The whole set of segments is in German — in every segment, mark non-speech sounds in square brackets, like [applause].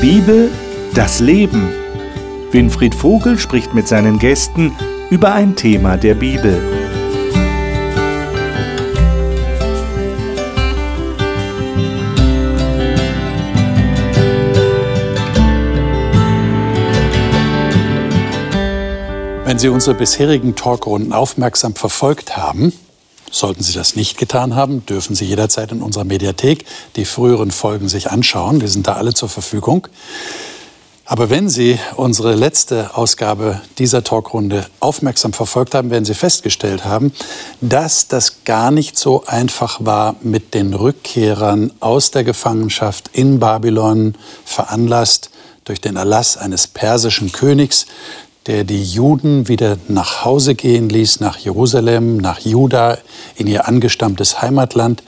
Bibel, das Leben. Winfried Vogel spricht mit seinen Gästen über ein Thema der Bibel. Wenn Sie unsere bisherigen Talkrunden aufmerksam verfolgt haben, Sollten Sie das nicht getan haben, dürfen Sie jederzeit in unserer Mediathek die früheren Folgen sich anschauen. Wir sind da alle zur Verfügung. Aber wenn Sie unsere letzte Ausgabe dieser Talkrunde aufmerksam verfolgt haben, werden Sie festgestellt haben, dass das gar nicht so einfach war mit den Rückkehrern aus der Gefangenschaft in Babylon, veranlasst durch den Erlass eines persischen Königs, der die Juden wieder nach Hause gehen ließ, nach Jerusalem, nach Juda, in ihr angestammtes Heimatland.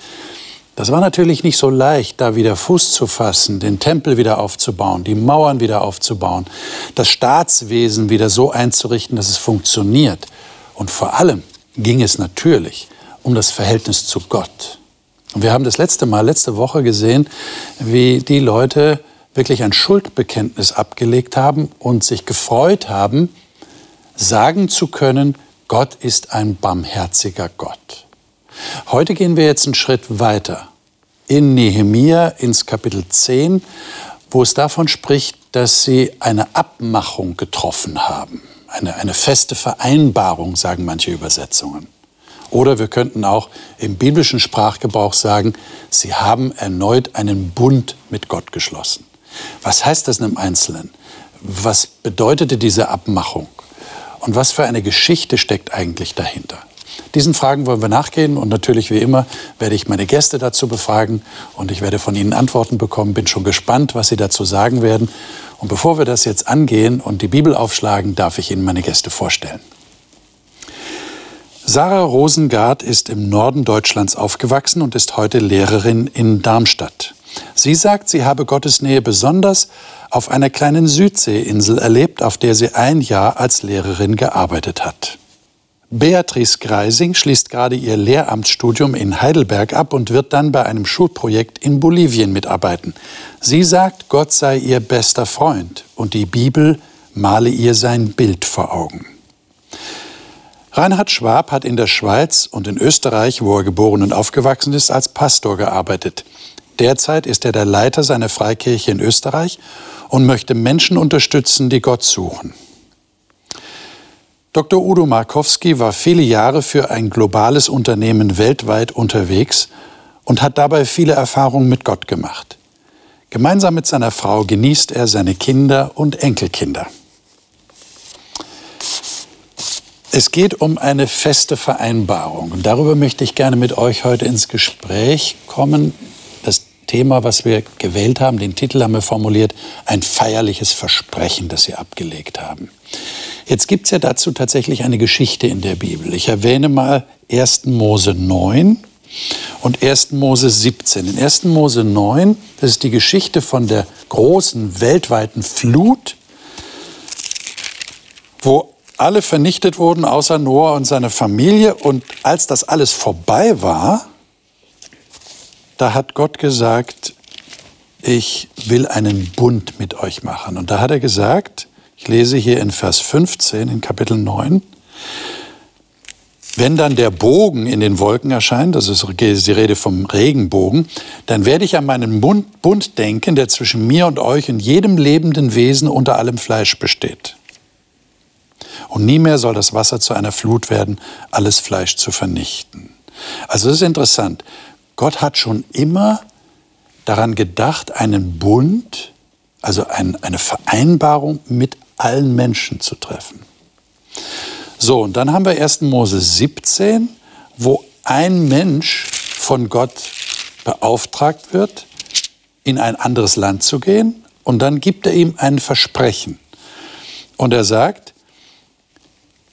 Das war natürlich nicht so leicht, da wieder Fuß zu fassen, den Tempel wieder aufzubauen, die Mauern wieder aufzubauen, das Staatswesen wieder so einzurichten, dass es funktioniert. Und vor allem ging es natürlich um das Verhältnis zu Gott. Und wir haben das letzte Mal, letzte Woche gesehen, wie die Leute wirklich ein Schuldbekenntnis abgelegt haben und sich gefreut haben, sagen zu können, Gott ist ein barmherziger Gott. Heute gehen wir jetzt einen Schritt weiter in Nehemia ins Kapitel 10, wo es davon spricht, dass sie eine Abmachung getroffen haben. Eine, eine feste Vereinbarung, sagen manche Übersetzungen. Oder wir könnten auch im biblischen Sprachgebrauch sagen, sie haben erneut einen Bund mit Gott geschlossen. Was heißt das im Einzelnen? Was bedeutete diese Abmachung? Und was für eine Geschichte steckt eigentlich dahinter? Diesen Fragen wollen wir nachgehen und natürlich wie immer werde ich meine Gäste dazu befragen und ich werde von ihnen Antworten bekommen. Bin schon gespannt, was sie dazu sagen werden. Und bevor wir das jetzt angehen und die Bibel aufschlagen, darf ich Ihnen meine Gäste vorstellen. Sarah Rosengart ist im Norden Deutschlands aufgewachsen und ist heute Lehrerin in Darmstadt. Sie sagt, sie habe Gottes Nähe besonders auf einer kleinen Südseeinsel erlebt, auf der sie ein Jahr als Lehrerin gearbeitet hat. Beatrice Greising schließt gerade ihr Lehramtsstudium in Heidelberg ab und wird dann bei einem Schulprojekt in Bolivien mitarbeiten. Sie sagt, Gott sei ihr bester Freund und die Bibel male ihr sein Bild vor Augen. Reinhard Schwab hat in der Schweiz und in Österreich, wo er geboren und aufgewachsen ist, als Pastor gearbeitet. Derzeit ist er der Leiter seiner Freikirche in Österreich und möchte Menschen unterstützen, die Gott suchen. Dr. Udo Markowski war viele Jahre für ein globales Unternehmen weltweit unterwegs und hat dabei viele Erfahrungen mit Gott gemacht. Gemeinsam mit seiner Frau genießt er seine Kinder und Enkelkinder. Es geht um eine feste Vereinbarung darüber möchte ich gerne mit euch heute ins Gespräch kommen. Thema, was wir gewählt haben, den Titel haben wir formuliert, ein feierliches Versprechen, das Sie abgelegt haben. Jetzt gibt es ja dazu tatsächlich eine Geschichte in der Bibel. Ich erwähne mal 1. Mose 9 und 1. Mose 17. In 1. Mose 9, das ist die Geschichte von der großen weltweiten Flut, wo alle vernichtet wurden, außer Noah und seine Familie. Und als das alles vorbei war, da hat Gott gesagt, ich will einen Bund mit euch machen. Und da hat er gesagt, ich lese hier in Vers 15 in Kapitel 9, wenn dann der Bogen in den Wolken erscheint, das ist die Rede vom Regenbogen, dann werde ich an meinen Bund, denken, der zwischen mir und euch und jedem lebenden Wesen unter allem Fleisch besteht. Und nie mehr soll das Wasser zu einer Flut werden, alles Fleisch zu vernichten. Also das ist interessant. Gott hat schon immer daran gedacht, einen Bund, also ein, eine Vereinbarung mit allen Menschen zu treffen. So, und dann haben wir 1. Mose 17, wo ein Mensch von Gott beauftragt wird, in ein anderes Land zu gehen. Und dann gibt er ihm ein Versprechen. Und er sagt,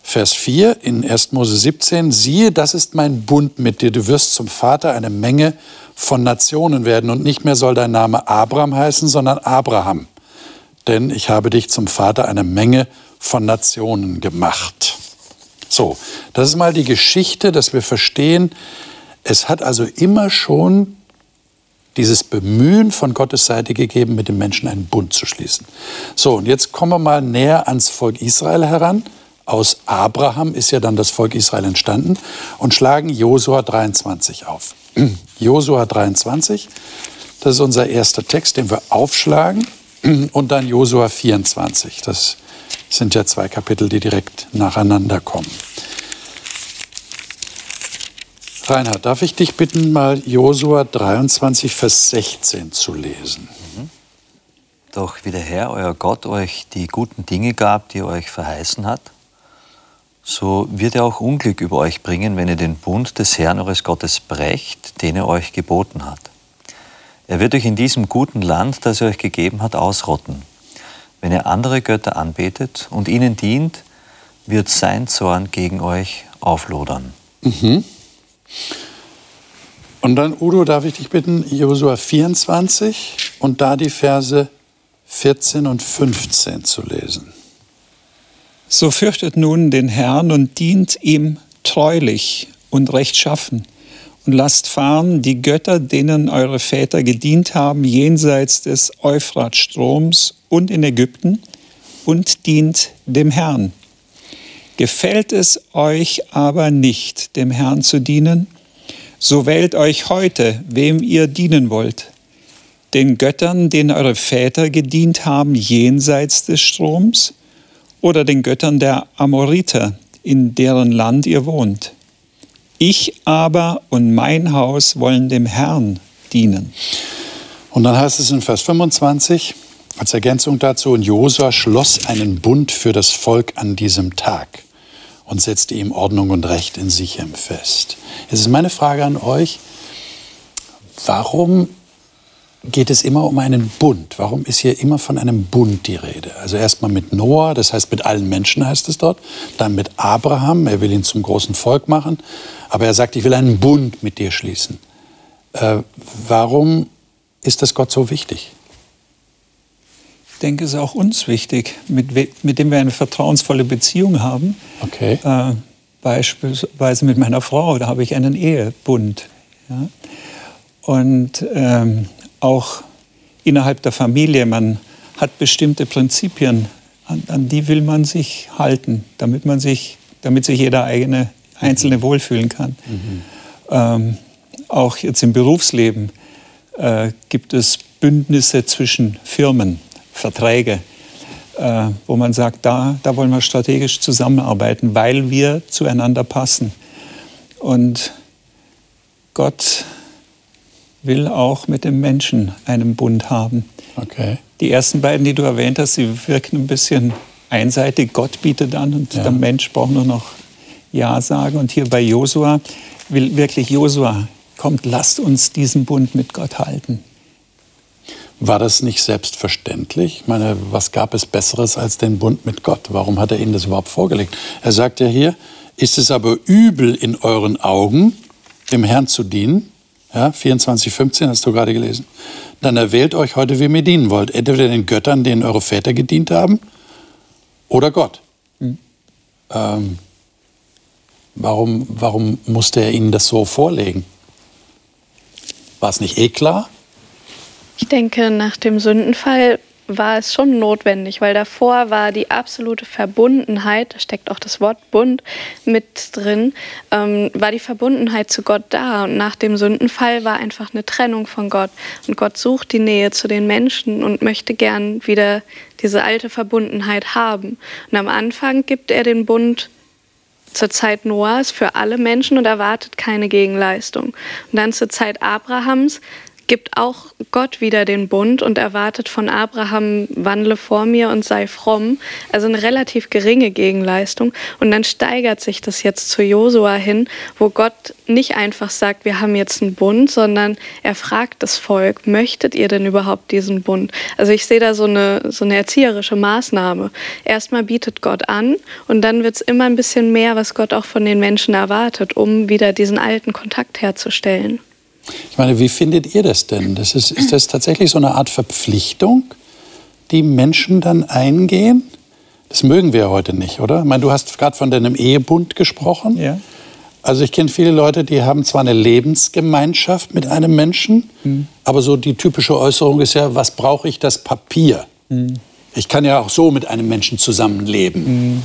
Vers 4 in 1. Mose 17, siehe, das ist mein Bund mit dir, du wirst zum Vater eine Menge von Nationen werden und nicht mehr soll dein Name Abraham heißen, sondern Abraham. Denn ich habe dich zum Vater einer Menge von Nationen gemacht. So, das ist mal die Geschichte, dass wir verstehen, es hat also immer schon dieses Bemühen von Gottes Seite gegeben, mit dem Menschen einen Bund zu schließen. So, und jetzt kommen wir mal näher ans Volk Israel heran. Aus Abraham ist ja dann das Volk Israel entstanden und schlagen Josua 23 auf. [clears throat] Josua 23, das ist unser erster Text, den wir aufschlagen [clears throat] und dann Josua 24. Das sind ja zwei Kapitel, die direkt nacheinander kommen. Reinhard, darf ich dich bitten, mal Josua 23, Vers 16 zu lesen? Mhm. Doch wie der Herr, euer Gott, euch die guten Dinge gab, die er euch verheißen hat, so wird er auch Unglück über euch bringen, wenn ihr den Bund des Herrn eures Gottes brecht, den er euch geboten hat. Er wird euch in diesem guten Land, das er euch gegeben hat, ausrotten. Wenn ihr andere Götter anbetet und ihnen dient, wird sein Zorn gegen euch auflodern. Mhm. Und dann, Udo, darf ich dich bitten, Josua 24 und da die Verse 14 und 15 zu lesen. So fürchtet nun den Herrn und dient ihm treulich und rechtschaffen und lasst fahren die Götter, denen eure Väter gedient haben, jenseits des Euphratstroms und in Ägypten, und dient dem Herrn. Gefällt es euch aber nicht, dem Herrn zu dienen, so wählt euch heute, wem ihr dienen wollt. Den Göttern, denen eure Väter gedient haben, jenseits des Stroms, oder den Göttern der Amoriter, in deren Land ihr wohnt. Ich aber und mein Haus wollen dem Herrn dienen. Und dann heißt es in Vers 25, als Ergänzung dazu, und Josua schloss einen Bund für das Volk an diesem Tag und setzte ihm Ordnung und Recht in Sichem fest. Jetzt ist meine Frage an euch, warum geht es immer um einen Bund? Warum ist hier immer von einem Bund die Rede? Also erstmal mit Noah, das heißt mit allen Menschen heißt es dort, dann mit Abraham, er will ihn zum großen Volk machen, aber er sagt, ich will einen Bund mit dir schließen. Äh, warum ist das Gott so wichtig? Ich denke, es ist auch uns wichtig, mit, mit dem wir eine vertrauensvolle Beziehung haben. Okay. Äh, beispielsweise mit meiner Frau, da habe ich einen Ehebund. Ja? Und ähm, auch innerhalb der Familie, man hat bestimmte Prinzipien, an, an, die will man sich halten, damit, man sich, damit sich jeder eigene Einzelne wohlfühlen kann. Mhm. Ähm, auch jetzt im Berufsleben äh, gibt es Bündnisse zwischen Firmen. Verträge, äh, wo man sagt, da, da wollen wir strategisch zusammenarbeiten, weil wir zueinander passen. Und Gott will auch mit dem Menschen einen Bund haben. Okay. Die ersten beiden, die du erwähnt hast, sie wirken ein bisschen einseitig. Gott bietet an und ja. der Mensch braucht nur noch Ja sagen. Und hier bei Josua will wirklich Josua, kommt, lasst uns diesen Bund mit Gott halten. War das nicht selbstverständlich? Ich meine, was gab es Besseres als den Bund mit Gott? Warum hat er Ihnen das überhaupt vorgelegt? Er sagt ja hier, ist es aber übel in euren Augen, dem Herrn zu dienen? Ja, 24, 15 hast du gerade gelesen. Dann erwählt euch heute, wem ihr dienen wollt. Entweder den Göttern, denen eure Väter gedient haben, oder Gott. Mhm. Ähm, warum, warum musste er ihnen das so vorlegen? War es nicht eh klar? Ich denke, nach dem Sündenfall war es schon notwendig, weil davor war die absolute Verbundenheit, da steckt auch das Wort Bund mit drin, ähm, war die Verbundenheit zu Gott da. Und nach dem Sündenfall war einfach eine Trennung von Gott. Und Gott sucht die Nähe zu den Menschen und möchte gern wieder diese alte Verbundenheit haben. Und am Anfang gibt er den Bund zur Zeit Noahs für alle Menschen und erwartet keine Gegenleistung. Und dann zur Zeit Abrahams gibt auch Gott wieder den Bund und erwartet von Abraham, wandle vor mir und sei fromm. Also eine relativ geringe Gegenleistung. Und dann steigert sich das jetzt zu Josua hin, wo Gott nicht einfach sagt, wir haben jetzt einen Bund, sondern er fragt das Volk, möchtet ihr denn überhaupt diesen Bund? Also ich sehe da so eine, so eine erzieherische Maßnahme. Erstmal bietet Gott an und dann wird es immer ein bisschen mehr, was Gott auch von den Menschen erwartet, um wieder diesen alten Kontakt herzustellen. Ich meine, wie findet ihr das denn? Das ist, ist das tatsächlich so eine Art Verpflichtung, die Menschen dann eingehen? Das mögen wir heute nicht, oder? Ich meine, du hast gerade von deinem Ehebund gesprochen. Ja. Also ich kenne viele Leute, die haben zwar eine Lebensgemeinschaft mit einem Menschen, mhm. aber so die typische Äußerung ist ja, was brauche ich das Papier? Mhm. Ich kann ja auch so mit einem Menschen zusammenleben. Mhm.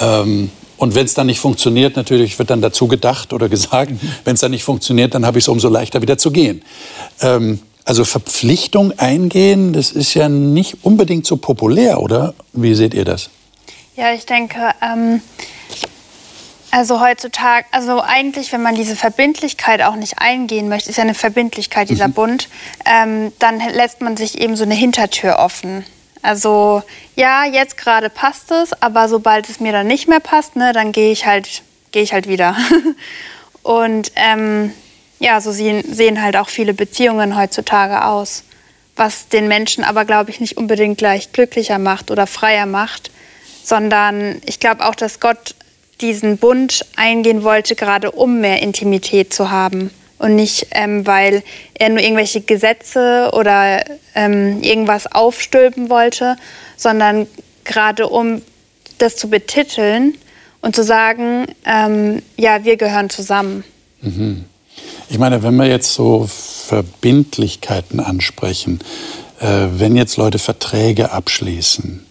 Ähm, und wenn es dann nicht funktioniert, natürlich wird dann dazu gedacht oder gesagt, mhm. wenn es dann nicht funktioniert, dann habe ich es umso leichter wieder zu gehen. Ähm, also Verpflichtung eingehen, das ist ja nicht unbedingt so populär, oder? Wie seht ihr das? Ja, ich denke, ähm, also heutzutage, also eigentlich, wenn man diese Verbindlichkeit auch nicht eingehen möchte, ist ja eine Verbindlichkeit dieser mhm. Bund, ähm, dann lässt man sich eben so eine Hintertür offen. Also ja, jetzt gerade passt es, aber sobald es mir dann nicht mehr passt, ne, dann gehe ich halt, gehe ich halt wieder. [laughs] Und ähm, ja, so sehen, sehen halt auch viele Beziehungen heutzutage aus, was den Menschen aber, glaube ich, nicht unbedingt gleich glücklicher macht oder freier macht, sondern ich glaube auch, dass Gott diesen Bund eingehen wollte, gerade um mehr Intimität zu haben und nicht, ähm, weil er nur irgendwelche Gesetze oder ähm, irgendwas aufstülpen wollte, sondern gerade um das zu betiteln und zu sagen, ähm, ja, wir gehören zusammen. Mhm. Ich meine, wenn wir jetzt so Verbindlichkeiten ansprechen, äh, wenn jetzt Leute Verträge abschließen,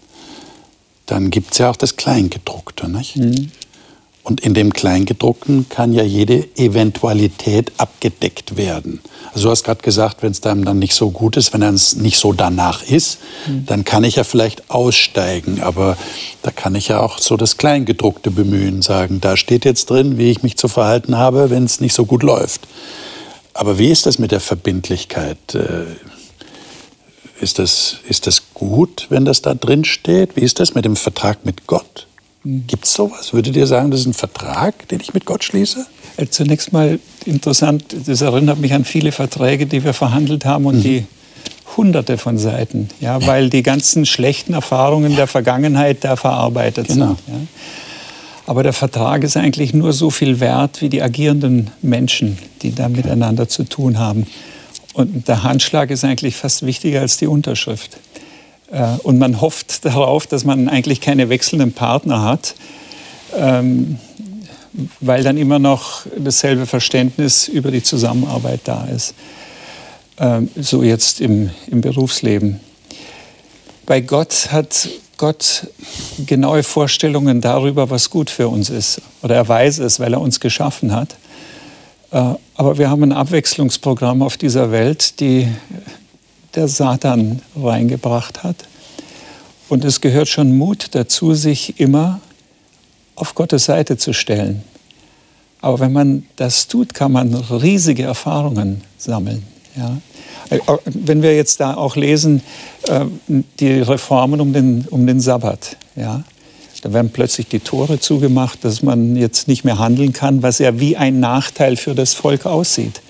dann gibt es ja auch das Kleingedruckte, nicht? Mhm. Und in dem Kleingedruckten kann ja jede Eventualität abgedeckt werden. Also du hast gerade gesagt, wenn es einem dann nicht so gut ist, wenn es nicht so danach ist, mhm. dann kann ich ja vielleicht aussteigen. Aber da kann ich ja auch so das Kleingedruckte bemühen, sagen, da steht jetzt drin, wie ich mich zu verhalten habe, wenn es nicht so gut läuft. Aber wie ist das mit der Verbindlichkeit? Äh, ist das, ist das gut, wenn das da drin steht? Wie ist das mit dem Vertrag mit Gott? Gibt es sowas? Würdet ihr sagen, das ist ein Vertrag, den ich mit Gott schließe? Äh, zunächst mal interessant, das erinnert mich an viele Verträge, die wir verhandelt haben und mhm. die hunderte von Seiten, ja, weil die ganzen schlechten Erfahrungen der Vergangenheit da verarbeitet genau. sind. Ja. Aber der Vertrag ist eigentlich nur so viel wert wie die agierenden Menschen, die da miteinander zu tun haben. Und der Handschlag ist eigentlich fast wichtiger als die Unterschrift. Äh, und man hofft darauf, dass man eigentlich keine wechselnden Partner hat, ähm, weil dann immer noch dasselbe Verständnis über die Zusammenarbeit da ist. Ähm, so jetzt im, im Berufsleben. Bei Gott hat Gott genaue Vorstellungen darüber, was gut für uns ist. Oder er weiß es, weil er uns geschaffen hat. Äh, aber wir haben ein Abwechslungsprogramm auf dieser Welt, die der Satan reingebracht hat. Und es gehört schon Mut dazu, sich immer auf Gottes Seite zu stellen. Aber wenn man das tut, kann man riesige Erfahrungen sammeln. Ja? Äh, wenn wir jetzt da auch lesen, äh, die Reformen um den, um den Sabbat, ja? da werden plötzlich die Tore zugemacht, dass man jetzt nicht mehr handeln kann, was ja wie ein Nachteil für das Volk aussieht.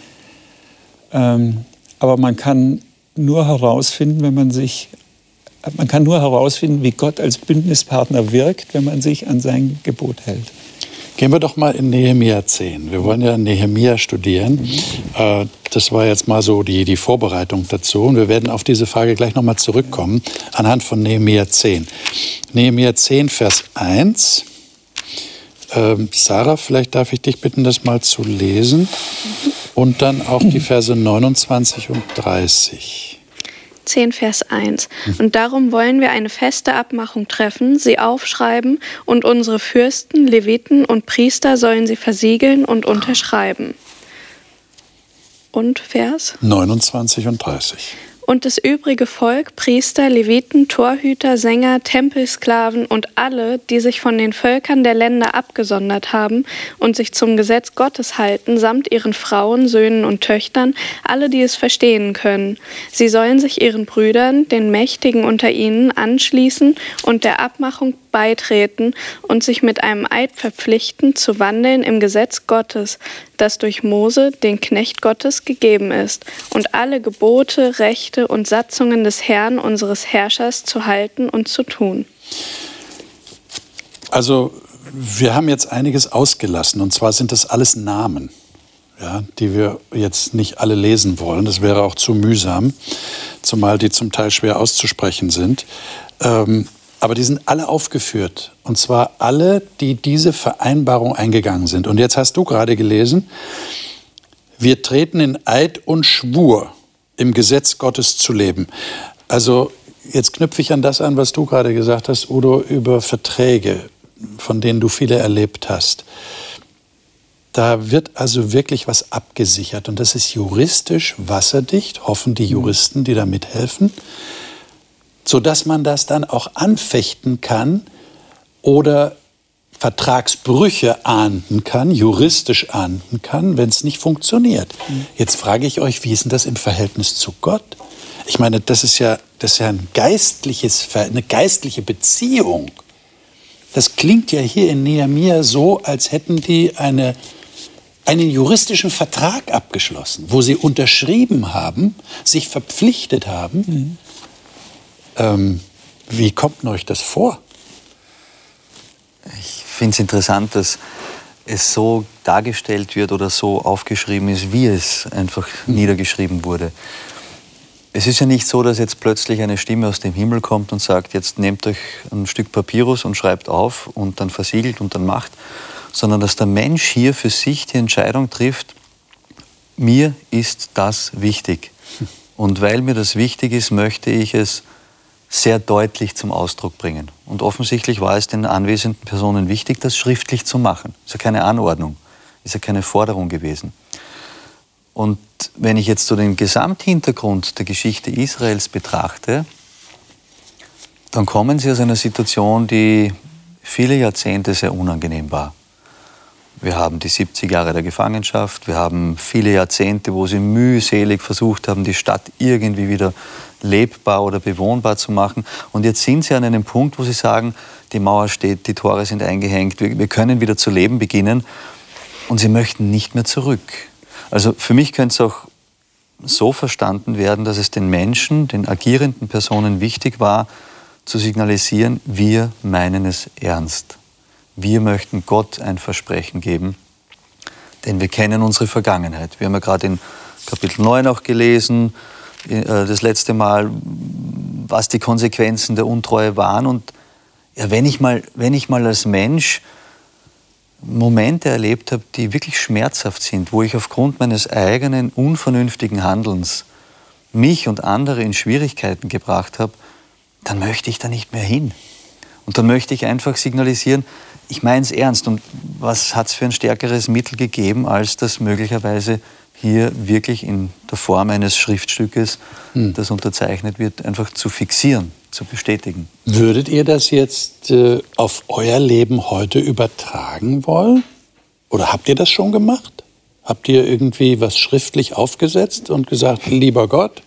Ähm, aber man kann nur herausfinden, wenn man sich, man kann nur herausfinden, wie Gott als Bündnispartner wirkt, wenn man sich an sein Gebot hält. Gehen wir doch mal in Nehemia 10. Wir wollen ja Nehemia studieren. Mhm. Das war jetzt mal so die, die Vorbereitung dazu. Und wir werden auf diese Frage gleich nochmal zurückkommen anhand von Nehemia 10. Nehemia 10, Vers 1. Ähm, Sarah, vielleicht darf ich dich bitten, das mal zu lesen. Und dann auch die Verse 29 und 30. 10, Vers 1. Und darum wollen wir eine feste Abmachung treffen, sie aufschreiben und unsere Fürsten, Leviten und Priester sollen sie versiegeln und unterschreiben. Und Vers? 29 und 30 und das übrige Volk, Priester, Leviten, Torhüter, Sänger, Tempelsklaven und alle, die sich von den Völkern der Länder abgesondert haben und sich zum Gesetz Gottes halten, samt ihren Frauen, Söhnen und Töchtern, alle, die es verstehen können. Sie sollen sich ihren Brüdern, den Mächtigen unter ihnen, anschließen und der Abmachung beitreten und sich mit einem Eid verpflichten, zu wandeln im Gesetz Gottes, das durch Mose, den Knecht Gottes, gegeben ist, und alle Gebote, Rechte und Satzungen des Herrn, unseres Herrschers, zu halten und zu tun. Also, wir haben jetzt einiges ausgelassen, und zwar sind das alles Namen. Ja, die wir jetzt nicht alle lesen wollen. Das wäre auch zu mühsam, zumal die zum Teil schwer auszusprechen sind. Ähm, Aber die sind alle aufgeführt. Und zwar alle, die diese Vereinbarung eingegangen sind. Und jetzt hast du gerade gelesen, wir treten in Eid und Schwur, im Gesetz Gottes zu leben. Also jetzt knüpfe ich an das an, was du gerade gesagt hast, Udo, über Verträge, von denen du viele erlebt hast. Da wird also wirklich was abgesichert und das ist juristisch wasserdicht, hoffen die Juristen, die da mithelfen sodass man das dann auch anfechten kann oder Vertragsbrüche ahnden kann, juristisch ahnden kann, wenn es nicht funktioniert. Jetzt frage ich euch, wie ist denn das im Verhältnis zu Gott? Ich meine, das ist ja, das ist ja ein geistliches, eine geistliche Beziehung. Das klingt ja hier in Nehemiah so, als hätten die eine, einen juristischen Vertrag abgeschlossen, wo sie unterschrieben haben, sich verpflichtet haben, mhm. Ähm, wie kommt euch das vor? Ich finde es interessant, dass es so dargestellt wird oder so aufgeschrieben ist, wie es einfach mhm. niedergeschrieben wurde. Es ist ja nicht so, dass jetzt plötzlich eine Stimme aus dem Himmel kommt und sagt, jetzt nehmt euch ein Stück Papyrus und schreibt auf und dann versiegelt und dann macht, sondern dass der Mensch hier für sich die Entscheidung trifft, mir ist das wichtig. Und weil mir das wichtig ist, möchte ich es sehr deutlich zum Ausdruck bringen. Und offensichtlich war es den anwesenden Personen wichtig, das schriftlich zu machen. Ist ja keine Anordnung, ist ja keine Forderung gewesen. Und wenn ich jetzt so den Gesamthintergrund der Geschichte Israels betrachte, dann kommen sie aus einer Situation, die viele Jahrzehnte sehr unangenehm war. Wir haben die 70 Jahre der Gefangenschaft, wir haben viele Jahrzehnte, wo sie mühselig versucht haben, die Stadt irgendwie wieder lebbar oder bewohnbar zu machen. Und jetzt sind sie an einem Punkt, wo sie sagen, die Mauer steht, die Tore sind eingehängt, wir, wir können wieder zu leben beginnen. Und sie möchten nicht mehr zurück. Also für mich könnte es auch so verstanden werden, dass es den Menschen, den agierenden Personen wichtig war, zu signalisieren, wir meinen es ernst. Wir möchten Gott ein Versprechen geben, denn wir kennen unsere Vergangenheit. Wir haben ja gerade in Kapitel 9 auch gelesen, das letzte Mal, was die Konsequenzen der Untreue waren. Und ja, wenn, ich mal, wenn ich mal als Mensch Momente erlebt habe, die wirklich schmerzhaft sind, wo ich aufgrund meines eigenen unvernünftigen Handelns mich und andere in Schwierigkeiten gebracht habe, dann möchte ich da nicht mehr hin. Und dann möchte ich einfach signalisieren, ich meine es ernst. Und was hat es für ein stärkeres Mittel gegeben, als das möglicherweise hier wirklich in der Form eines Schriftstückes, hm. das unterzeichnet wird, einfach zu fixieren, zu bestätigen. Würdet ihr das jetzt äh, auf euer Leben heute übertragen wollen? Oder habt ihr das schon gemacht? Habt ihr irgendwie was schriftlich aufgesetzt und gesagt, lieber Gott,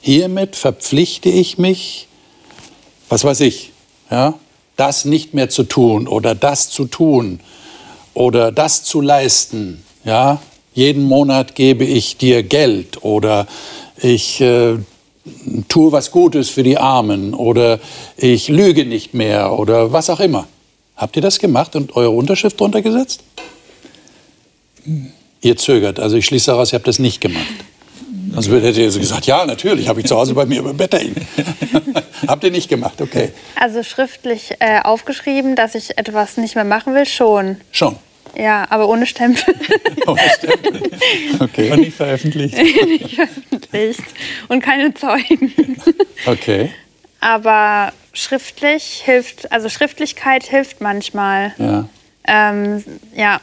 hiermit verpflichte ich mich, was weiß ich, ja, das nicht mehr zu tun oder das zu tun oder das zu leisten, ja, jeden Monat gebe ich dir Geld oder ich äh, tue was Gutes für die Armen oder ich lüge nicht mehr oder was auch immer. Habt ihr das gemacht und eure Unterschrift drunter gesetzt? Ihr zögert, also ich schließe daraus, ihr habt das nicht gemacht. Sonst hättet ihr gesagt, ja, natürlich, habe ich zu Hause bei mir im Bett hängen. Habt ihr nicht gemacht, okay. Also schriftlich äh, aufgeschrieben, dass ich etwas nicht mehr machen will, schon. Schon. Ja, aber ohne Stempel. [laughs] ohne Stempel. Okay. Und nicht veröffentlicht. [laughs] nicht veröffentlicht. Und keine Zeugen. [laughs] Okay. Aber schriftlich hilft, also Schriftlichkeit hilft manchmal. Ja. Ähm, ja,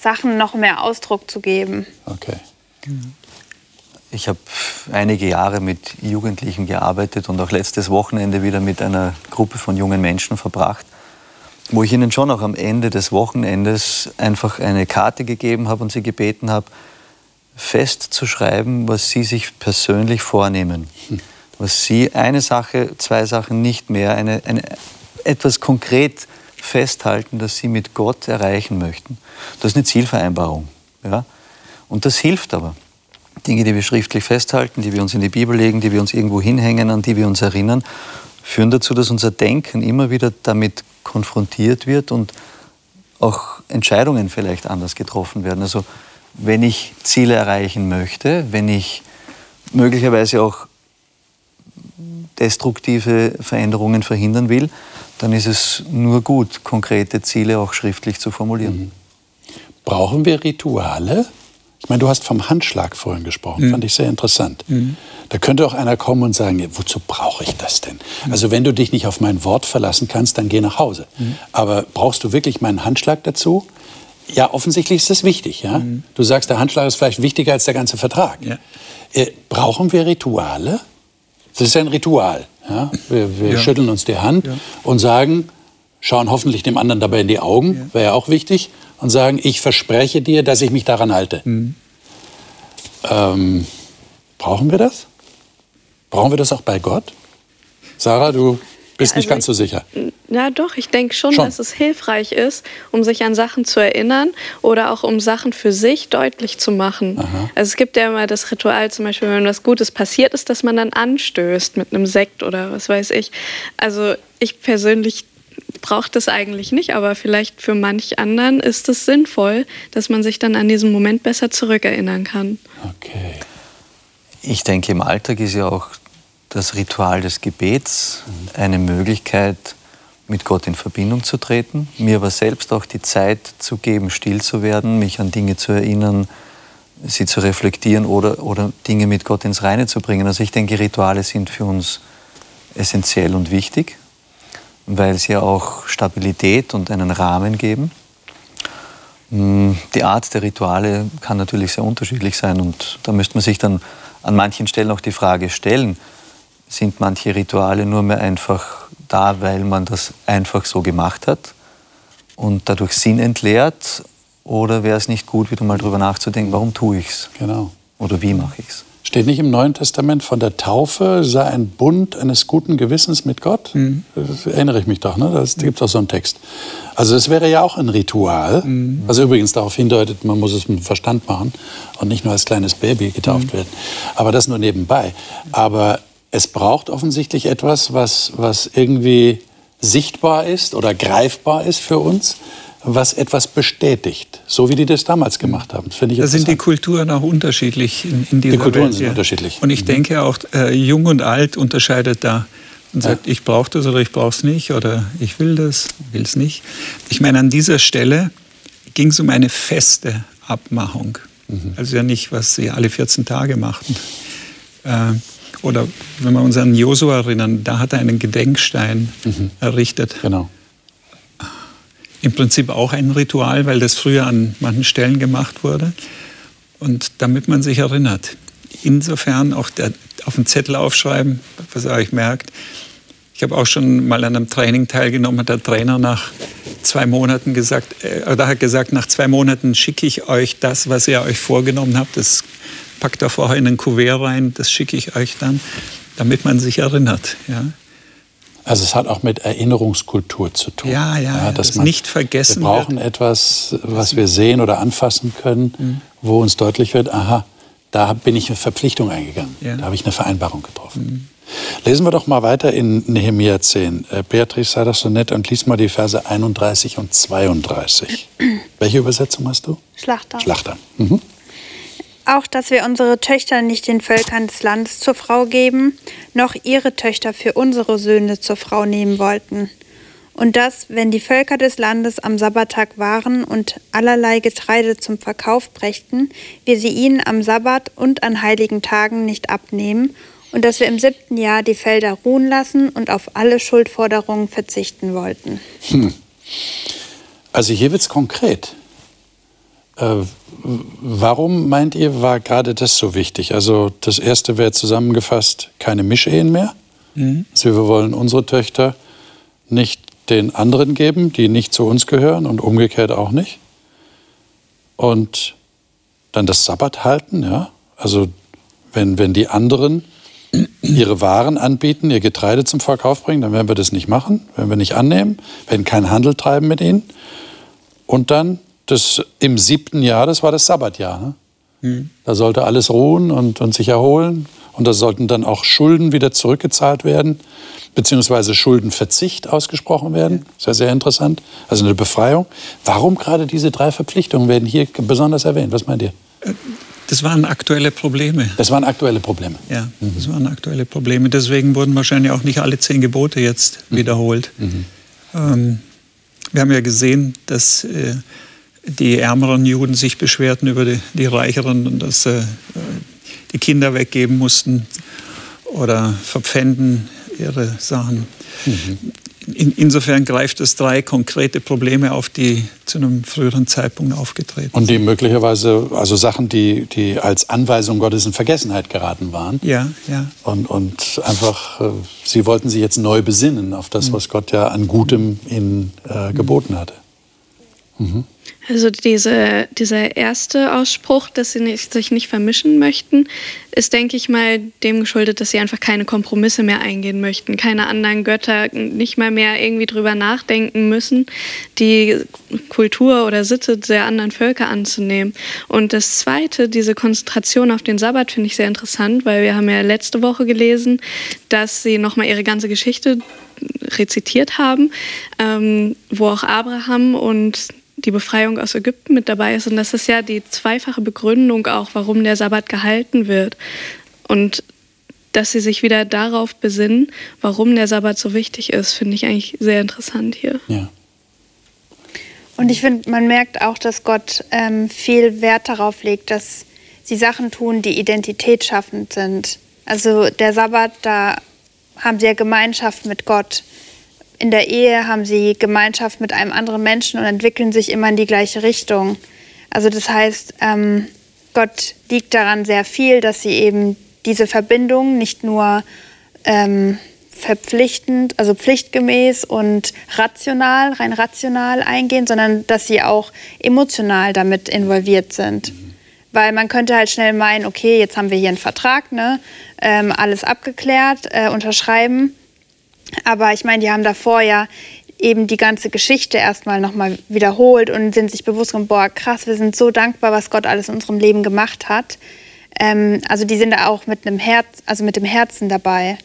Sachen noch mehr Ausdruck zu geben. Okay. Ich habe einige Jahre mit Jugendlichen gearbeitet und auch letztes Wochenende wieder mit einer Gruppe von jungen Menschen verbracht wo ich ihnen schon auch am Ende des Wochenendes einfach eine Karte gegeben habe und sie gebeten habe, festzuschreiben, was sie sich persönlich vornehmen. Hm. Was sie eine Sache, zwei Sachen nicht mehr, eine, eine, etwas konkret festhalten, das sie mit Gott erreichen möchten. Das ist eine Zielvereinbarung. Ja? Und das hilft aber. Dinge, die wir schriftlich festhalten, die wir uns in die Bibel legen, die wir uns irgendwo hinhängen, an die wir uns erinnern, führen dazu, dass unser Denken immer wieder damit konfrontiert wird und auch Entscheidungen vielleicht anders getroffen werden. Also wenn ich Ziele erreichen möchte, wenn ich möglicherweise auch destruktive Veränderungen verhindern will, dann ist es nur gut, konkrete Ziele auch schriftlich zu formulieren. Mhm. Brauchen wir Rituale? Ich meine, du hast vom Handschlag vorhin gesprochen, mhm. fand ich sehr interessant. Mhm. Da könnte auch einer kommen und sagen, ja, wozu brauche ich das denn? Mhm. Also wenn du dich nicht auf mein Wort verlassen kannst, dann geh nach Hause. Mhm. Aber brauchst du wirklich meinen Handschlag dazu? Ja, offensichtlich ist das wichtig. Ja? Mhm. Du sagst, der Handschlag ist vielleicht wichtiger als der ganze Vertrag. Ja. Äh, brauchen wir Rituale? Das ist ein Ritual. Ja? Wir, wir ja. schütteln uns die Hand und sagen, schauen hoffentlich dem anderen dabei in die Augen, wäre ja auch wichtig und sagen, ich verspreche dir, dass ich mich daran halte. Mhm. Ähm, brauchen wir das? Brauchen wir das auch bei Gott? Sarah, du bist also nicht ganz so sicher. Ja, doch, ich denke schon, schon, dass es hilfreich ist, um sich an Sachen zu erinnern oder auch um Sachen für sich deutlich zu machen. Aha. Also es gibt ja immer das Ritual, zum Beispiel, wenn was Gutes passiert ist, dass man dann anstößt mit einem Sekt oder was weiß ich. Also ich persönlich braucht es eigentlich nicht, aber vielleicht für manch anderen ist es sinnvoll, dass man sich dann an diesen Moment besser zurückerinnern kann. Okay. Ich denke, im Alltag ist ja auch das Ritual des Gebets eine Möglichkeit, mit Gott in Verbindung zu treten, mir aber selbst auch die Zeit zu geben, still zu werden, mich an Dinge zu erinnern, sie zu reflektieren oder, oder Dinge mit Gott ins Reine zu bringen. Also ich denke, Rituale sind für uns essentiell und wichtig weil sie auch Stabilität und einen Rahmen geben. Mm, die Art der Rituale kann natürlich sehr unterschiedlich sein und da müsste man sich dann an manchen Stellen auch die Frage stellen, sind manche Rituale nur mehr einfach da, weil man das einfach so gemacht hat und dadurch Sinn entleert oder wäre es nicht gut, wieder mal darüber nachzudenken, warum tue ich es? Genau. Oder wie mache ich es? Steht nicht im Neuen Testament von der Taufe sei ein Bund eines guten Gewissens mit Gott? Mhm. Das erinnere ich mich doch, ne? Das gibt es auch so einen Text. Also das wäre ja auch ein Ritual, mhm. was übrigens darauf hindeutet, man muss es mit Verstand machen und nicht nur als kleines Baby getauft mhm. werden. Aber das nur nebenbei. Aber es braucht offensichtlich etwas, was, was irgendwie sichtbar ist oder greifbar ist für uns was etwas bestätigt, so wie die das damals gemacht haben. Das ich da sind die Kulturen auch unterschiedlich in, in dieser Die Kulturen Welt, sind ja. unterschiedlich. Und ich mhm. denke auch, äh, jung und alt unterscheidet da und sagt, ja. ich brauche das oder ich brauche es nicht oder ich will das, will es nicht. Ich meine, an dieser Stelle ging es um eine feste Abmachung. Mhm. Also ja nicht, was sie alle 14 Tage machten. Äh, oder wenn wir uns an Josua erinnern, da hat er einen Gedenkstein mhm. errichtet. Genau im Prinzip auch ein Ritual, weil das früher an manchen Stellen gemacht wurde. Und damit man sich erinnert. Insofern auch der, auf den Zettel aufschreiben, was ihr euch merkt. Ich habe auch schon mal an einem Training teilgenommen, hat der Trainer nach zwei Monaten gesagt, äh, oder hat gesagt, nach zwei Monaten schicke ich euch das, was ihr euch vorgenommen habt. Das packt er vorher in ein Kuvert rein, das schicke ich euch dann, damit man sich erinnert. Ja. Also es hat auch mit Erinnerungskultur zu tun. Ja, ja, ja dass das man, nicht vergessen Wir brauchen wird. etwas, was wir sehen oder anfassen können, mhm. wo uns deutlich wird, aha, da bin ich eine Verpflichtung eingegangen, ja. da habe ich eine Vereinbarung getroffen. Mhm. Lesen wir doch mal weiter in Nehemiah 10. Äh, Beatrice, sei doch so nett und lies mal die Verse 31 und 32. [clears throat] Welche Übersetzung hast du? Schlachter. Schlachter. Mhm auch, dass wir unsere Töchter nicht den Völkern des Landes zur Frau geben, noch ihre Töchter für unsere Söhne zur Frau nehmen wollten. Und dass, wenn die Völker des Landes am Sabbattag waren und allerlei Getreide zum Verkauf brächten, wir sie ihnen am Sabbat und an heiligen Tagen nicht abnehmen, und dass wir im siebten Jahr die Felder ruhen lassen und auf alle Schuldforderungen verzichten wollten. Hm. Also hier wird es konkret. Äh, warum meint ihr, war gerade das so wichtig? Also das erste wäre zusammengefasst, keine Mischehen mehr. Mhm. Also wir wollen unsere Töchter nicht den anderen geben, die nicht zu uns gehören und umgekehrt auch nicht. Und dann das Sabbat halten, ja. Also wenn, wenn die anderen ihre Waren anbieten, ihr Getreide zum Verkauf bringen, dann werden wir das nicht machen, werden wir nicht annehmen, werden keinen Handel treiben mit ihnen. Und dann das im siebten Jahr, das war das Sabbatjahr. Ne? Mhm. Da sollte alles ruhen und, und sich erholen. Und da sollten dann auch Schulden wieder zurückgezahlt werden, beziehungsweise Schuldenverzicht ausgesprochen werden. Das ist ja sehr interessant. Also eine Befreiung. Warum gerade diese drei Verpflichtungen werden hier besonders erwähnt? Was meint ihr? Das waren aktuelle Probleme. Das waren aktuelle Probleme. Ja, das waren aktuelle Probleme. Deswegen wurden wahrscheinlich auch nicht alle zehn Gebote jetzt mhm. wiederholt. Mhm. Ähm, wir haben ja gesehen, dass äh, die ärmeren Juden sich beschwerten über die, die reicheren und dass äh, die Kinder weggeben mussten oder verpfänden ihre Sachen. Mhm. In, insofern greift es drei konkrete Probleme auf, die zu einem früheren Zeitpunkt aufgetreten sind. Und die möglicherweise, also Sachen, die, die als Anweisung Gottes in Vergessenheit geraten waren. Ja, ja. Und, und einfach, äh, sie wollten sich jetzt neu besinnen auf das, mhm. was Gott ja an Gutem ihnen äh, geboten hatte. Mhm. Also diese, dieser erste Ausspruch, dass sie nicht, sich nicht vermischen möchten, ist, denke ich mal, dem geschuldet, dass sie einfach keine Kompromisse mehr eingehen möchten, keine anderen Götter, nicht mal mehr irgendwie drüber nachdenken müssen, die Kultur oder Sitte der anderen Völker anzunehmen. Und das Zweite, diese Konzentration auf den Sabbat, finde ich sehr interessant, weil wir haben ja letzte Woche gelesen, dass sie nochmal ihre ganze Geschichte rezitiert haben, ähm, wo auch Abraham und die Befreiung aus Ägypten mit dabei ist. Und das ist ja die zweifache Begründung auch, warum der Sabbat gehalten wird. Und dass sie sich wieder darauf besinnen, warum der Sabbat so wichtig ist, finde ich eigentlich sehr interessant hier. Ja. Und ich finde, man merkt auch, dass Gott ähm, viel Wert darauf legt, dass sie Sachen tun, die identitätsschaffend sind. Also der Sabbat, da haben sie ja Gemeinschaft mit Gott in der Ehe haben sie Gemeinschaft mit einem anderen Menschen und entwickeln sich immer in die gleiche Richtung. Also das heißt, ähm, Gott liegt daran sehr viel, dass sie eben diese Verbindung nicht nur ähm, verpflichtend, also pflichtgemäß und rational, rein rational eingehen, sondern dass sie auch emotional damit involviert sind. Weil man könnte halt schnell meinen, okay, jetzt haben wir hier einen Vertrag, ne, ähm, alles abgeklärt, äh, unterschreiben aber ich meine, die haben davor ja eben die ganze Geschichte erstmal nochmal wiederholt und sind sich bewusst geworden, boah, krass, wir sind so dankbar, was Gott alles in unserem Leben gemacht hat. Ähm, also die sind da auch mit einem Herz, also mit dem Herzen dabei.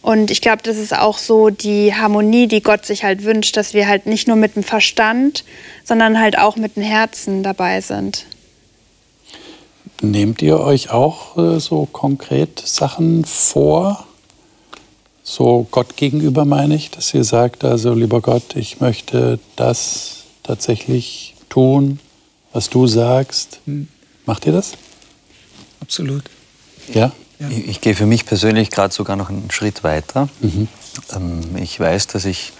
Und ich glaube, das ist auch so die Harmonie, die Gott sich halt wünscht, dass wir halt nicht nur mit dem Verstand, sondern halt auch mit dem Herzen dabei sind. Nehmt ihr euch auch äh, so konkret Sachen vor? So Gott gegenüber meine ich, dass ihr sagt, also lieber Gott, ich möchte das tatsächlich tun, was du sagst. Hm. Macht ihr das? Absolut. Ja? ja. Ich, ich, gehe für mich persönlich gerade sogar noch einen Schritt weiter. Mhm. Ähm, ich weiß, dass ich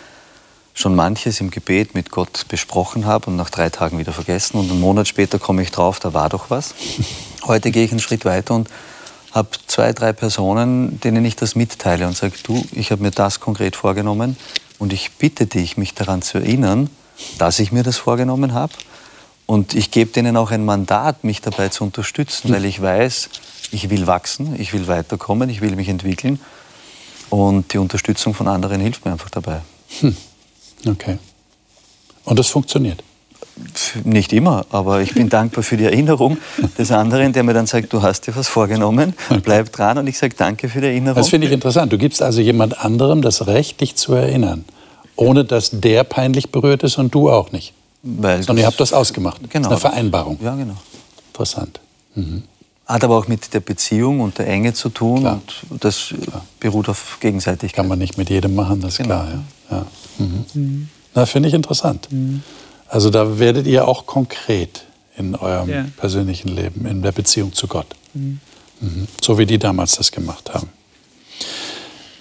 schon manches im Gebet mit Gott besprochen habe und nach drei Tagen wieder vergessen und einen Monat später komme ich drauf, da war doch was. [laughs] Heute gehe ich einen Schritt weiter und habe zwei, drei Personen, denen ich das mitteile und sage, du, ich habe mir das konkret vorgenommen und ich bitte dich, mich daran zu erinnern, dass ich mir das vorgenommen habe. Und ich gebe denen auch ein Mandat, mich dabei zu unterstützen, weil ich weiß, ich will wachsen, ich will weiterkommen, ich will mich entwickeln. Und die Unterstützung von anderen hilft mir einfach dabei. Hm. Okay. Und das funktioniert? Nicht immer, aber ich bin [laughs] dankbar für die Erinnerung des anderen, der mir dann sagt, du hast dir was vorgenommen, bleib dran und ich sage danke für die Erinnerung. Das finde ich interessant. Du gibst also jemand anderem das Recht, dich zu erinnern, ohne dass der peinlich berührt ist und du auch nicht. Weil Sondern ihr habt das ausgemacht. Genau. Das ist eine Vereinbarung. Ja, genau. Interessant. Mhm. Hat aber auch mit der Beziehung und der Enge zu tun klar. und das klar. beruht auf Gegenseitigkeit. Kann man nicht mit jedem machen, das ist genau. klar. Ja. ja. Mhm. Mhm. Na, finde ich interessant. Also da werdet ihr auch konkret in eurem ja. persönlichen Leben, in der Beziehung zu Gott. Mhm. Mhm. So wie die damals das gemacht haben.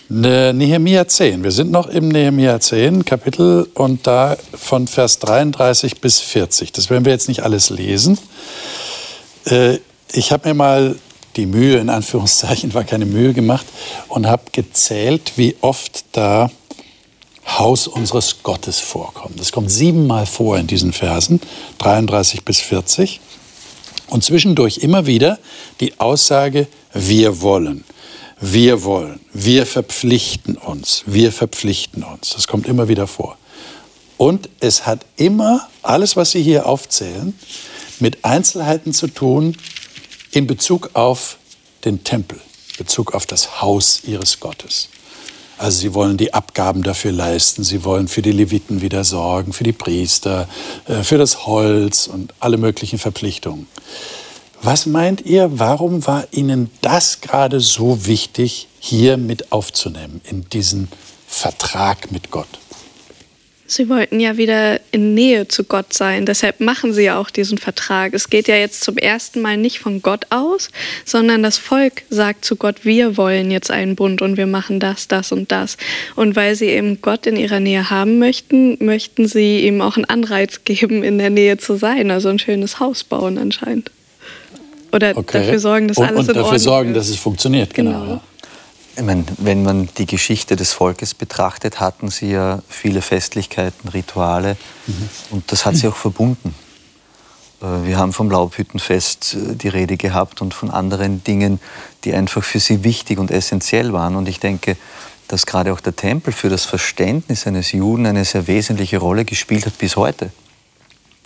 Ne, Nehemia 10. Wir sind noch im Nehemia 10 Kapitel und da von Vers 33 bis 40. Das werden wir jetzt nicht alles lesen. Äh, ich habe mir mal die Mühe, in Anführungszeichen, [laughs] war keine Mühe gemacht und habe gezählt, wie oft da Haus unseres Gottes vorkommen. Das kommt siebenmal vor in diesen Versen, 33 bis 40. Und zwischendurch immer wieder die Aussage, wir wollen, wir wollen, wir verpflichten uns, wir verpflichten uns. Das kommt immer wieder vor. Und es hat immer, alles, was Sie hier aufzählen, mit Einzelheiten zu tun in Bezug auf den Tempel, Bezug auf das Haus Ihres Gottes. Also sie wollen die Abgaben dafür leisten, sie wollen für die Leviten wieder sorgen, für die Priester, äh, für das Holz und alle möglichen Verpflichtungen. Was meint ihr, warum war Ihnen das gerade so wichtig, hier mit aufzunehmen, in diesen Vertrag mit Gott? Sie wollten ja wieder in Nähe zu Gott sein. Deshalb machen sie ja auch diesen Vertrag. Es geht ja jetzt zum ersten Mal nicht von Gott aus, sondern das Volk sagt zu Gott, wir wollen jetzt einen Bund und wir machen das, das und das. Und weil sie eben Gott in ihrer Nähe haben möchten, möchten sie ihm auch einen Anreiz geben, in der Nähe zu sein. Also ein schönes Haus bauen anscheinend. Oder okay. dafür sorgen, dass und, alles und in dafür Ordnung sorgen, ist. dass es funktioniert. Genau. Genau. ja. Ich meine, wenn man die Geschichte des Volkes betrachtet, hatten sie ja viele Festlichkeiten, Rituale und das hat sie auch verbunden. Äh, Wir haben vom Laubhüttenfest äh, die Rede gehabt und von anderen Dingen, die einfach für sie wichtig und essentiell waren. Und ich denke, dass gerade auch der Tempel für das Verständnis eines Juden eine sehr wesentliche Rolle gespielt hat bis heute.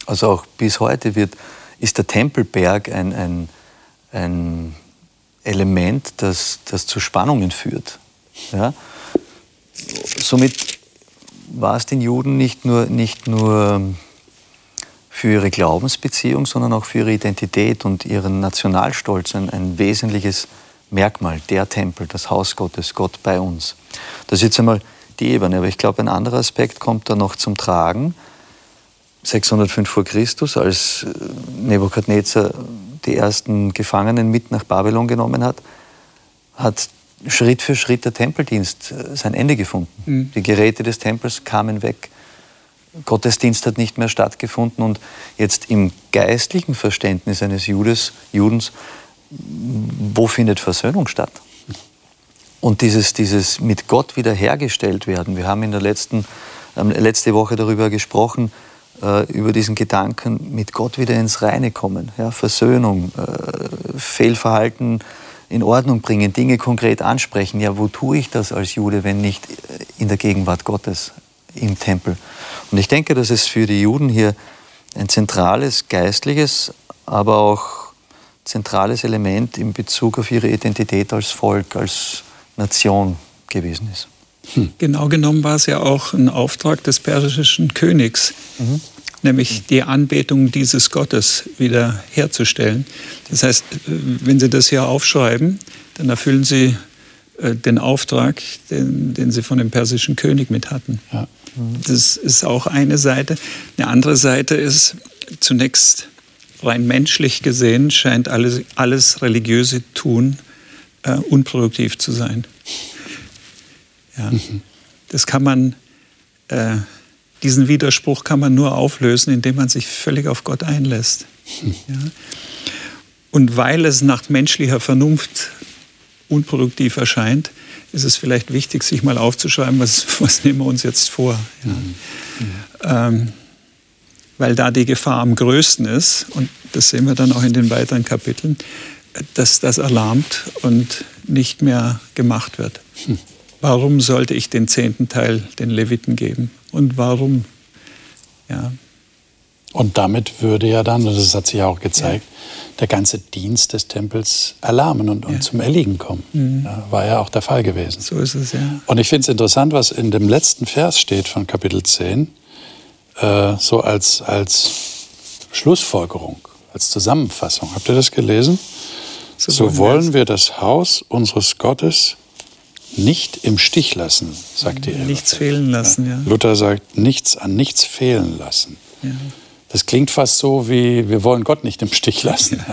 Also auch bis heute wird, ist der Tempelberg ein, ein, ein Element, das, das zu Spannungen führt. Ja? Somit war es den Juden nicht nur, nicht nur für ihre Glaubensbeziehung, sondern auch für ihre Identität und ihren Nationalstolz ein, ein wesentliches Merkmal, der Tempel, das Haus Gottes, Gott bei uns. Das ist jetzt einmal die Ebene, aber ich glaube, ein anderer Aspekt kommt da noch zum Tragen. 605 vor Christus, als äh, Nebukadnezar die ersten Gefangenen mit nach Babylon genommen hat, hat Schritt für Schritt der Tempeldienst äh, sein Ende gefunden. Die Geräte des Tempels kamen weg. Gottesdienst hat nicht mehr stattgefunden und jetzt im geistlichen Verständnis eines Judes, Judens, wo findet Versöhnung statt? Und dieses, dieses mit Gott wiederhergestellt werden. Wir haben in der letzten, ähm, letzte Woche darüber gesprochen, äh, über diesen Gedanken, mit Gott wieder ins Reine kommen. Ja, Versöhnung, äh, Fehlverhalten in Ordnung bringen, Dinge konkret ansprechen. Ja, wo tue ich das als Jude, wenn nicht in der Gegenwart Gottes im Tempel? Und ich denke, dass es für die Juden hier ein zentrales geistliches, aber auch zentrales Element in Bezug auf ihre Identität als Volk, als Nation gewesen ist. Genau genommen war es ja auch ein Auftrag des persischen Königs, nämlich die Anbetung dieses Gottes wieder herzustellen. Das heißt, wenn Sie das hier aufschreiben, dann erfüllen Sie äh, den Auftrag, den, den Sie von dem persischen König mit hatten. Ja. Das ist auch eine Seite. Eine andere Seite ist zunächst rein menschlich gesehen, scheint alles, alles religiöse Tun äh, unproduktiv zu sein. Ja. Das kann man, äh, diesen Widerspruch kann man nur auflösen, indem man sich völlig auf Gott einlässt. Ja. Und weil es nach menschlicher Vernunft unproduktiv erscheint, ist es vielleicht wichtig, sich mal aufzuschreiben, was, was nehmen wir uns jetzt vor. Ja. Ähm, weil da die Gefahr am größten ist, und das sehen wir dann auch in den weiteren Kapiteln, dass das erlahmt und nicht mehr gemacht wird. Warum sollte ich den zehnten Teil den Leviten geben? Und warum? Ja, Und damit würde ja dann, und das hat sich ja auch gezeigt, der ganze Dienst des Tempels erlahmen und, und Ja. zum Erliegen kommen. Ja, war ja auch der Fall gewesen. so ist es ja. Und ich finde es interessant, was in dem letzten Vers steht von Kapitel 10, äh, so als, als Schlussfolgerung, als Zusammenfassung. Habt ihr das gelesen? So, wollen wir das Haus unseres Gottes nicht im Stich lassen, sagt die Nichts fehlen lassen, ja. Luther sagt, nichts an nichts fehlen lassen. Ja. Das klingt fast so wie, wir wollen Gott nicht im Stich lassen.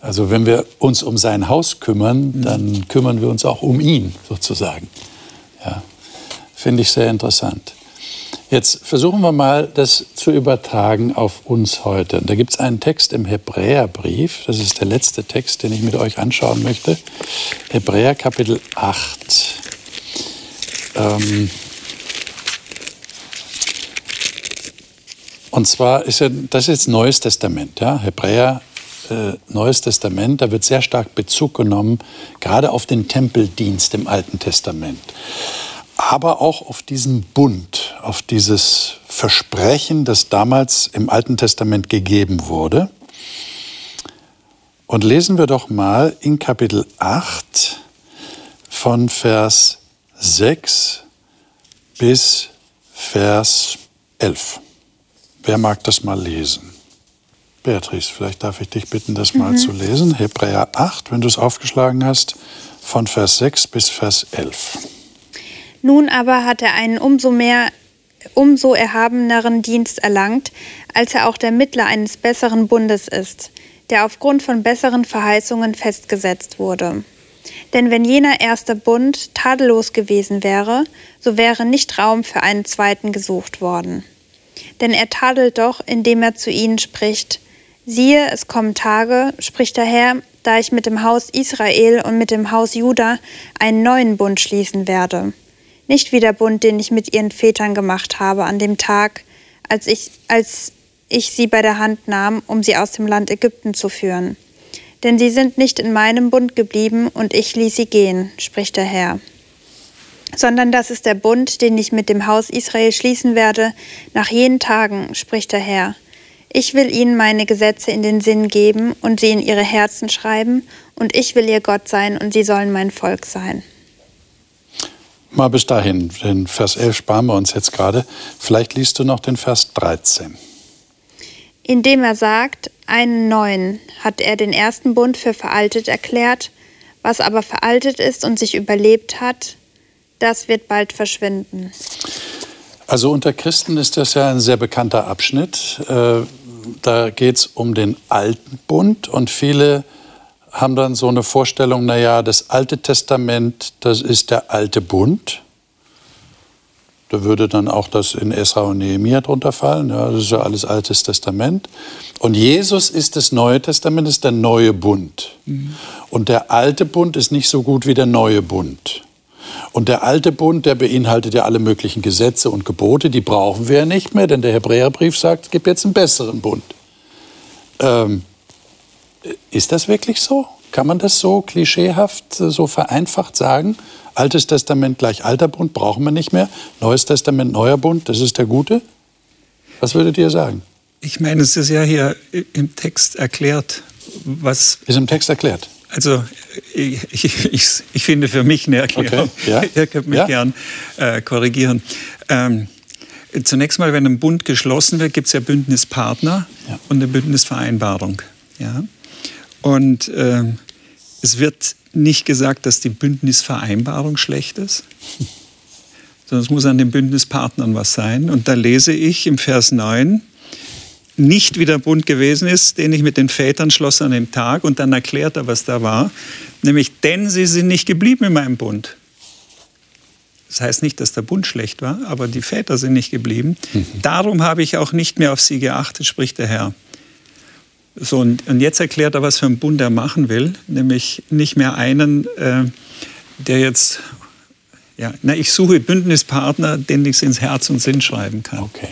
Also wenn wir uns um sein Haus kümmern, dann kümmern wir uns auch um ihn sozusagen. Ja, finde ich sehr interessant. Jetzt versuchen wir mal, das zu übertragen auf uns heute. Da gibt es einen Text im Hebräerbrief, das ist der letzte Text, den ich mit euch anschauen möchte. Hebräer Kapitel 8. Ähm, Und zwar ist ja, das ist Neues Testament, ja, Hebräer, äh, Neues Testament, da wird sehr stark Bezug genommen, gerade auf den Tempeldienst im Alten Testament. Aber auch auf diesen Bund, auf dieses Versprechen, das damals im Alten Testament gegeben wurde. Und lesen wir doch mal in Kapitel 8 von Vers 6 bis Vers 11. Wer mag das mal lesen? Beatrice, vielleicht darf ich dich bitten, das mal mhm. zu lesen. Hebräer 8, wenn du es aufgeschlagen hast, von Vers 6 bis Vers 11. Nun aber hat er einen umso mehr, umso erhabeneren Dienst erlangt, als er auch der Mittler eines besseren Bundes ist, der aufgrund von besseren Verheißungen festgesetzt wurde. Denn wenn jener erste Bund tadellos gewesen wäre, so wäre nicht Raum für einen zweiten gesucht worden. Denn er tadelt doch, indem er zu ihnen spricht, siehe, es kommen Tage, spricht der Herr, da ich mit dem Haus Israel und mit dem Haus Juda einen neuen Bund schließen werde. Nicht wie der Bund, den ich mit ihren Vätern gemacht habe an dem Tag, als ich, als ich sie bei der Hand nahm, um sie aus dem Land Ägypten zu führen. Denn sie sind nicht in meinem Bund geblieben und ich ließ sie gehen, spricht der Herr. Sondern das ist der Bund, den ich mit dem Haus Israel schließen werde, nach jenen Tagen, spricht der Herr. Ich will ihnen meine Gesetze in den Sinn geben und sie in ihre Herzen schreiben, und ich will ihr Gott sein und sie sollen mein Volk sein. Mal bis dahin, den Vers 11 sparen wir uns jetzt gerade. Vielleicht liest du noch den Vers 13. Indem er sagt, einen neuen hat er den ersten Bund für veraltet erklärt, was aber veraltet ist und sich überlebt hat, das wird bald verschwinden. Also unter Christen ist das ja ein sehr bekannter Abschnitt. Äh, da geht es um den alten Bund und viele haben dann so eine Vorstellung, naja, das Alte Testament, das ist der alte Bund. Da würde dann auch das in Esra und Nehemiah drunter fallen. Ja, das ist ja alles Altes Testament. Und Jesus ist das Neue Testament, ist der neue Bund. Mhm. Und der alte Bund ist nicht so gut wie der neue Bund. Und der alte Bund, der beinhaltet ja alle möglichen Gesetze und Gebote, die brauchen wir ja nicht mehr, denn der Hebräerbrief sagt, es gibt jetzt einen besseren Bund. Ähm, ist das wirklich so? Kann man das so klischeehaft, so vereinfacht sagen? Altes Testament gleich alter Bund brauchen wir nicht mehr. Neues Testament neuer Bund, das ist der gute. Was würdet ihr sagen? Ich meine, es ist ja hier im Text erklärt, was. Ist im Text erklärt? Also [laughs] ich, ich, ich finde für mich eine Erklärung. Okay, ja. [laughs] Ihr könnt mich ja. gern äh, korrigieren. Ähm, zunächst mal, wenn ein Bund geschlossen wird, gibt es ja Bündnispartner ja. und eine Bündnisvereinbarung. Ja? Und äh, es wird nicht gesagt, dass die Bündnisvereinbarung schlecht ist, [laughs] sondern es muss an den Bündnispartnern was sein. Und da lese ich im Vers 9, nicht wie der Bund gewesen ist, den ich mit den Vätern schloss an dem Tag. Und dann erklärt er, was da war. Nämlich, denn sie sind nicht geblieben in meinem Bund. Das heißt nicht, dass der Bund schlecht war, aber die Väter sind nicht geblieben. Mhm. Darum habe ich auch nicht mehr auf sie geachtet, spricht der Herr. So, und, und, jetzt erklärt er, was für einen Bund er machen will, nämlich nicht mehr einen, äh, der jetzt, ja, na, ich suche Bündnispartner, den ich ins Herz und Sinn schreiben kann. Okay.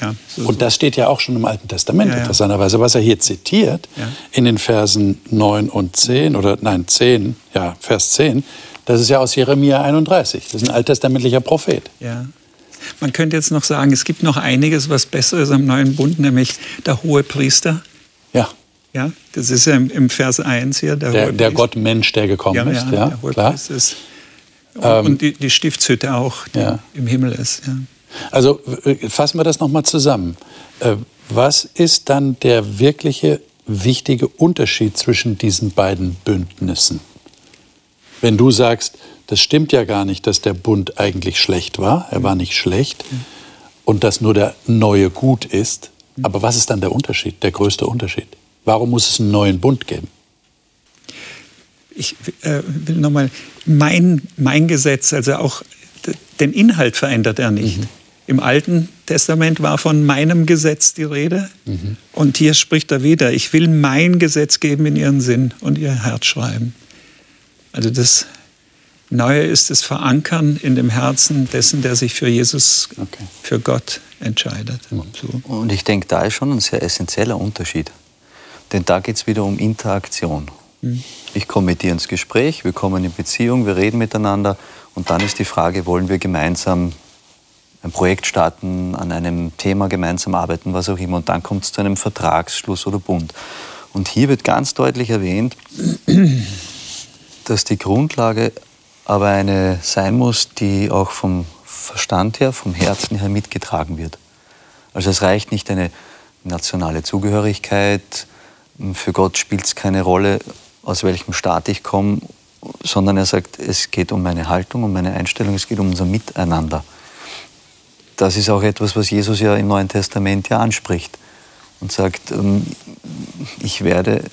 Ja, so, und das steht ja auch schon im Alten Testament ja, interessanterweise. Was er hier zitiert, ja. in den Versen 9 und 10, oder nein, 10, ja, Vers 10, das ist ja aus Jeremia 31. Das ist ein alttestamentlicher Prophet. Ja. Man könnte jetzt noch sagen, es gibt noch einiges, was besser ist am neuen Bund, nämlich der hohe Priester ja. Ja, das ist ja im, Vers 1 hier. Der, der, der Gott Mensch, der gekommen ja, ist. Ja, der klar. Ist, und, ähm, und die, die, Stiftshütte auch, die ja. im Himmel ist. Ja. Also fassen wir das nochmal zusammen. Äh, was ist dann der wirkliche wichtige Unterschied zwischen diesen beiden Bündnissen? Wenn du sagst, das stimmt ja gar nicht, dass der Bund eigentlich schlecht war, er war nicht schlecht, und dass nur der neue gut ist, aber was ist dann der Unterschied, der größte Unterschied? Warum muss es einen neuen Bund geben? Ich äh, will nochmal, mein, mein Gesetz, also auch den Inhalt verändert er nicht. Mhm. Im Alten Testament war von meinem Gesetz die Rede. Mhm. Und hier spricht er wieder, ich will mein Gesetz geben in ihren Sinn und ihr Herz schreiben. Also das Neue ist das Verankern in dem Herzen dessen, der sich für Jesus, okay. für Gott entscheidet. So. Und ich denke, da ist schon ein sehr essentieller Unterschied. Denn da geht es wieder um Interaktion. Mhm. Ich komme mit dir ins Gespräch, wir kommen in Beziehung, wir reden miteinander und dann ist die Frage, wollen wir gemeinsam ein Projekt starten, an einem Thema gemeinsam arbeiten, was auch immer. Und dann kommt es zu einem Vertragsschluss oder Bund. Und hier wird ganz deutlich erwähnt, [clears throat] dass die Grundlage aber eine sein muss, die auch vom Verstand her, vom Herzen her mitgetragen wird. Also es reicht nicht eine nationale Zugehörigkeit. Für Gott spielt es keine Rolle, aus welchem Staat ich komme, sondern er sagt, es geht um meine Haltung, um meine Einstellung, es geht um unser Miteinander. Das ist auch etwas, was Jesus ja im Neuen Testament ja anspricht und sagt, ähm, ich werde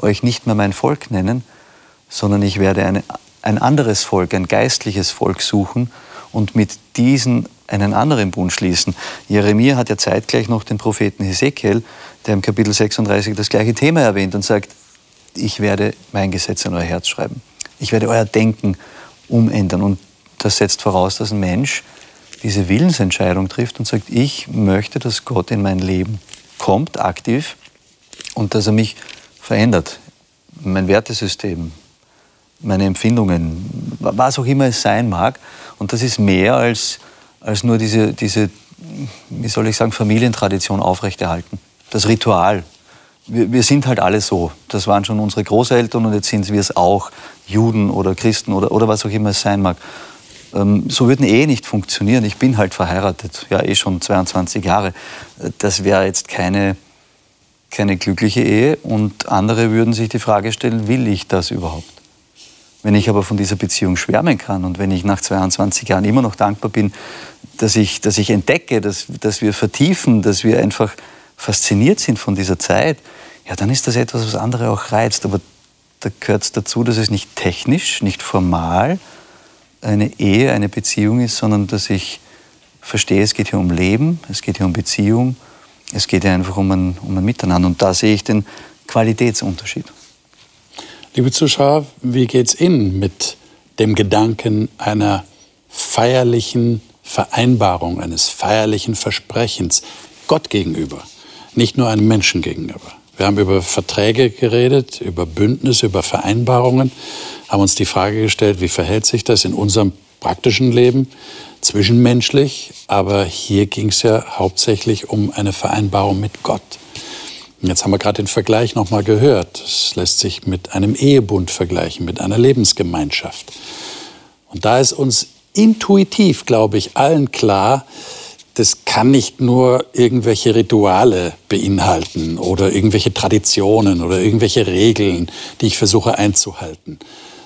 euch nicht mehr mein Volk nennen, sondern ich werde eine, ein anderes Volk, ein geistliches Volk suchen und mit diesen einen anderen Bund schließen. Jeremia hat ja zeitgleich noch den Propheten Hesekiel, der im Kapitel 36 das gleiche Thema erwähnt und sagt, ich werde mein Gesetz in euer Herz schreiben. Ich werde euer Denken umändern. Und das setzt voraus, dass ein Mensch diese Willensentscheidung trifft und sagt, ich möchte, dass Gott in mein Leben kommt, aktiv, und dass er mich verändert. Mein Wertesystem, meine Empfindungen, was auch immer es sein mag. Und das ist mehr als, als nur diese, diese, wie soll ich sagen, Familientradition aufrechterhalten. Das Ritual. Wir, wir sind halt alle so. Das waren schon unsere Großeltern und jetzt sind wir es auch, Juden oder Christen oder, oder was auch immer es sein mag. Ähm, so würden eh nicht funktionieren. Ich bin halt verheiratet, ja eh schon 22 Jahre. Das wäre jetzt keine, keine glückliche Ehe und andere würden sich die Frage stellen, will ich das überhaupt? Wenn ich aber von dieser Beziehung schwärmen kann und wenn ich nach 22 Jahren immer noch dankbar bin, dass ich, dass ich entdecke, dass, dass wir vertiefen, dass wir einfach fasziniert sind von dieser Zeit, ja, dann ist das etwas, was andere auch reizt. Aber da gehört es dazu, dass es nicht technisch, nicht formal eine Ehe, eine Beziehung ist, sondern dass ich verstehe, es geht hier um Leben, es geht hier um Beziehung, es geht hier einfach um ein, um ein Miteinander. Und da sehe ich den Qualitätsunterschied. Liebe Zuschauer, wie geht's Ihnen mit dem Gedanken einer feierlichen Vereinbarung, eines feierlichen Versprechens Gott gegenüber, nicht nur einem Menschen gegenüber? Wir haben über Verträge geredet, über Bündnisse, über Vereinbarungen, haben uns die Frage gestellt, wie verhält sich das in unserem praktischen Leben, zwischenmenschlich, aber hier ging es ja hauptsächlich um eine Vereinbarung mit Gott. Jetzt haben wir gerade den Vergleich nochmal gehört. Es lässt sich mit einem Ehebund vergleichen, mit einer Lebensgemeinschaft. Und da ist uns intuitiv, glaube ich, allen klar, das kann nicht nur irgendwelche Rituale beinhalten oder irgendwelche Traditionen oder irgendwelche Regeln, die ich versuche einzuhalten,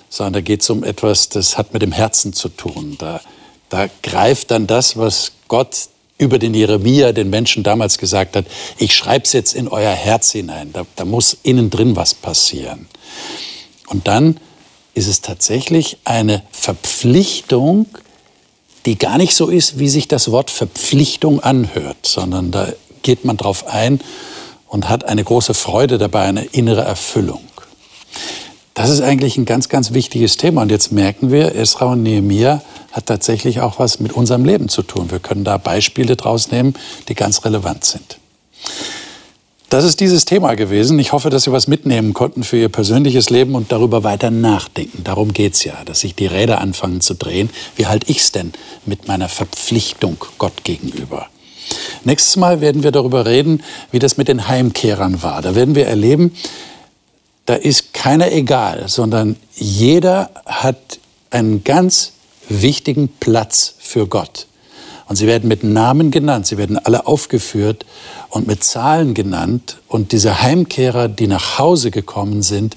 sondern da geht es um etwas, das hat mit dem Herzen zu tun. Da, da greift dann das, was Gott über den Jeremia den Menschen damals gesagt hat, ich schreibe es jetzt in euer Herz hinein, da, da muss innen drin was passieren. Und dann ist es tatsächlich eine Verpflichtung, die gar nicht so ist, wie sich das Wort Verpflichtung anhört, sondern da geht man drauf ein und hat eine große Freude dabei, eine innere Erfüllung. Das ist eigentlich ein ganz, ganz wichtiges Thema. Und jetzt merken wir, Esra und Nehemiah hat tatsächlich auch was mit unserem Leben zu tun. Wir können da Beispiele draus nehmen, die ganz relevant sind. Das ist dieses Thema gewesen. Ich hoffe, dass Sie was mitnehmen konnten für Ihr persönliches Leben und darüber weiter nachdenken. Darum geht es ja, dass sich die Räder anfangen zu drehen. Wie halte ich es denn mit meiner Verpflichtung Gott gegenüber? Nächstes Mal werden wir darüber reden, wie das mit den Heimkehrern war. Da werden wir erleben, da ist keiner egal, sondern jeder hat einen ganz wichtigen Platz für Gott. Und sie werden mit Namen genannt, sie werden alle aufgeführt und mit Zahlen genannt. Und diese Heimkehrer, die nach Hause gekommen sind,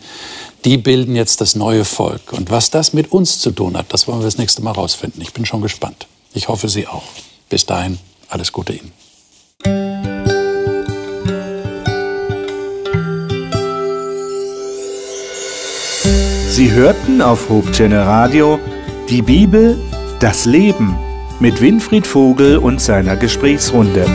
die bilden jetzt das neue Volk. Und was das mit uns zu tun hat, das wollen wir das nächste Mal rausfinden. Ich bin schon gespannt. Ich hoffe, Sie auch. Bis dahin, alles Gute Ihnen. Sie hörten auf Hochchannel Radio die Bibel, das Leben mit Winfried Vogel und seiner Gesprächsrunde.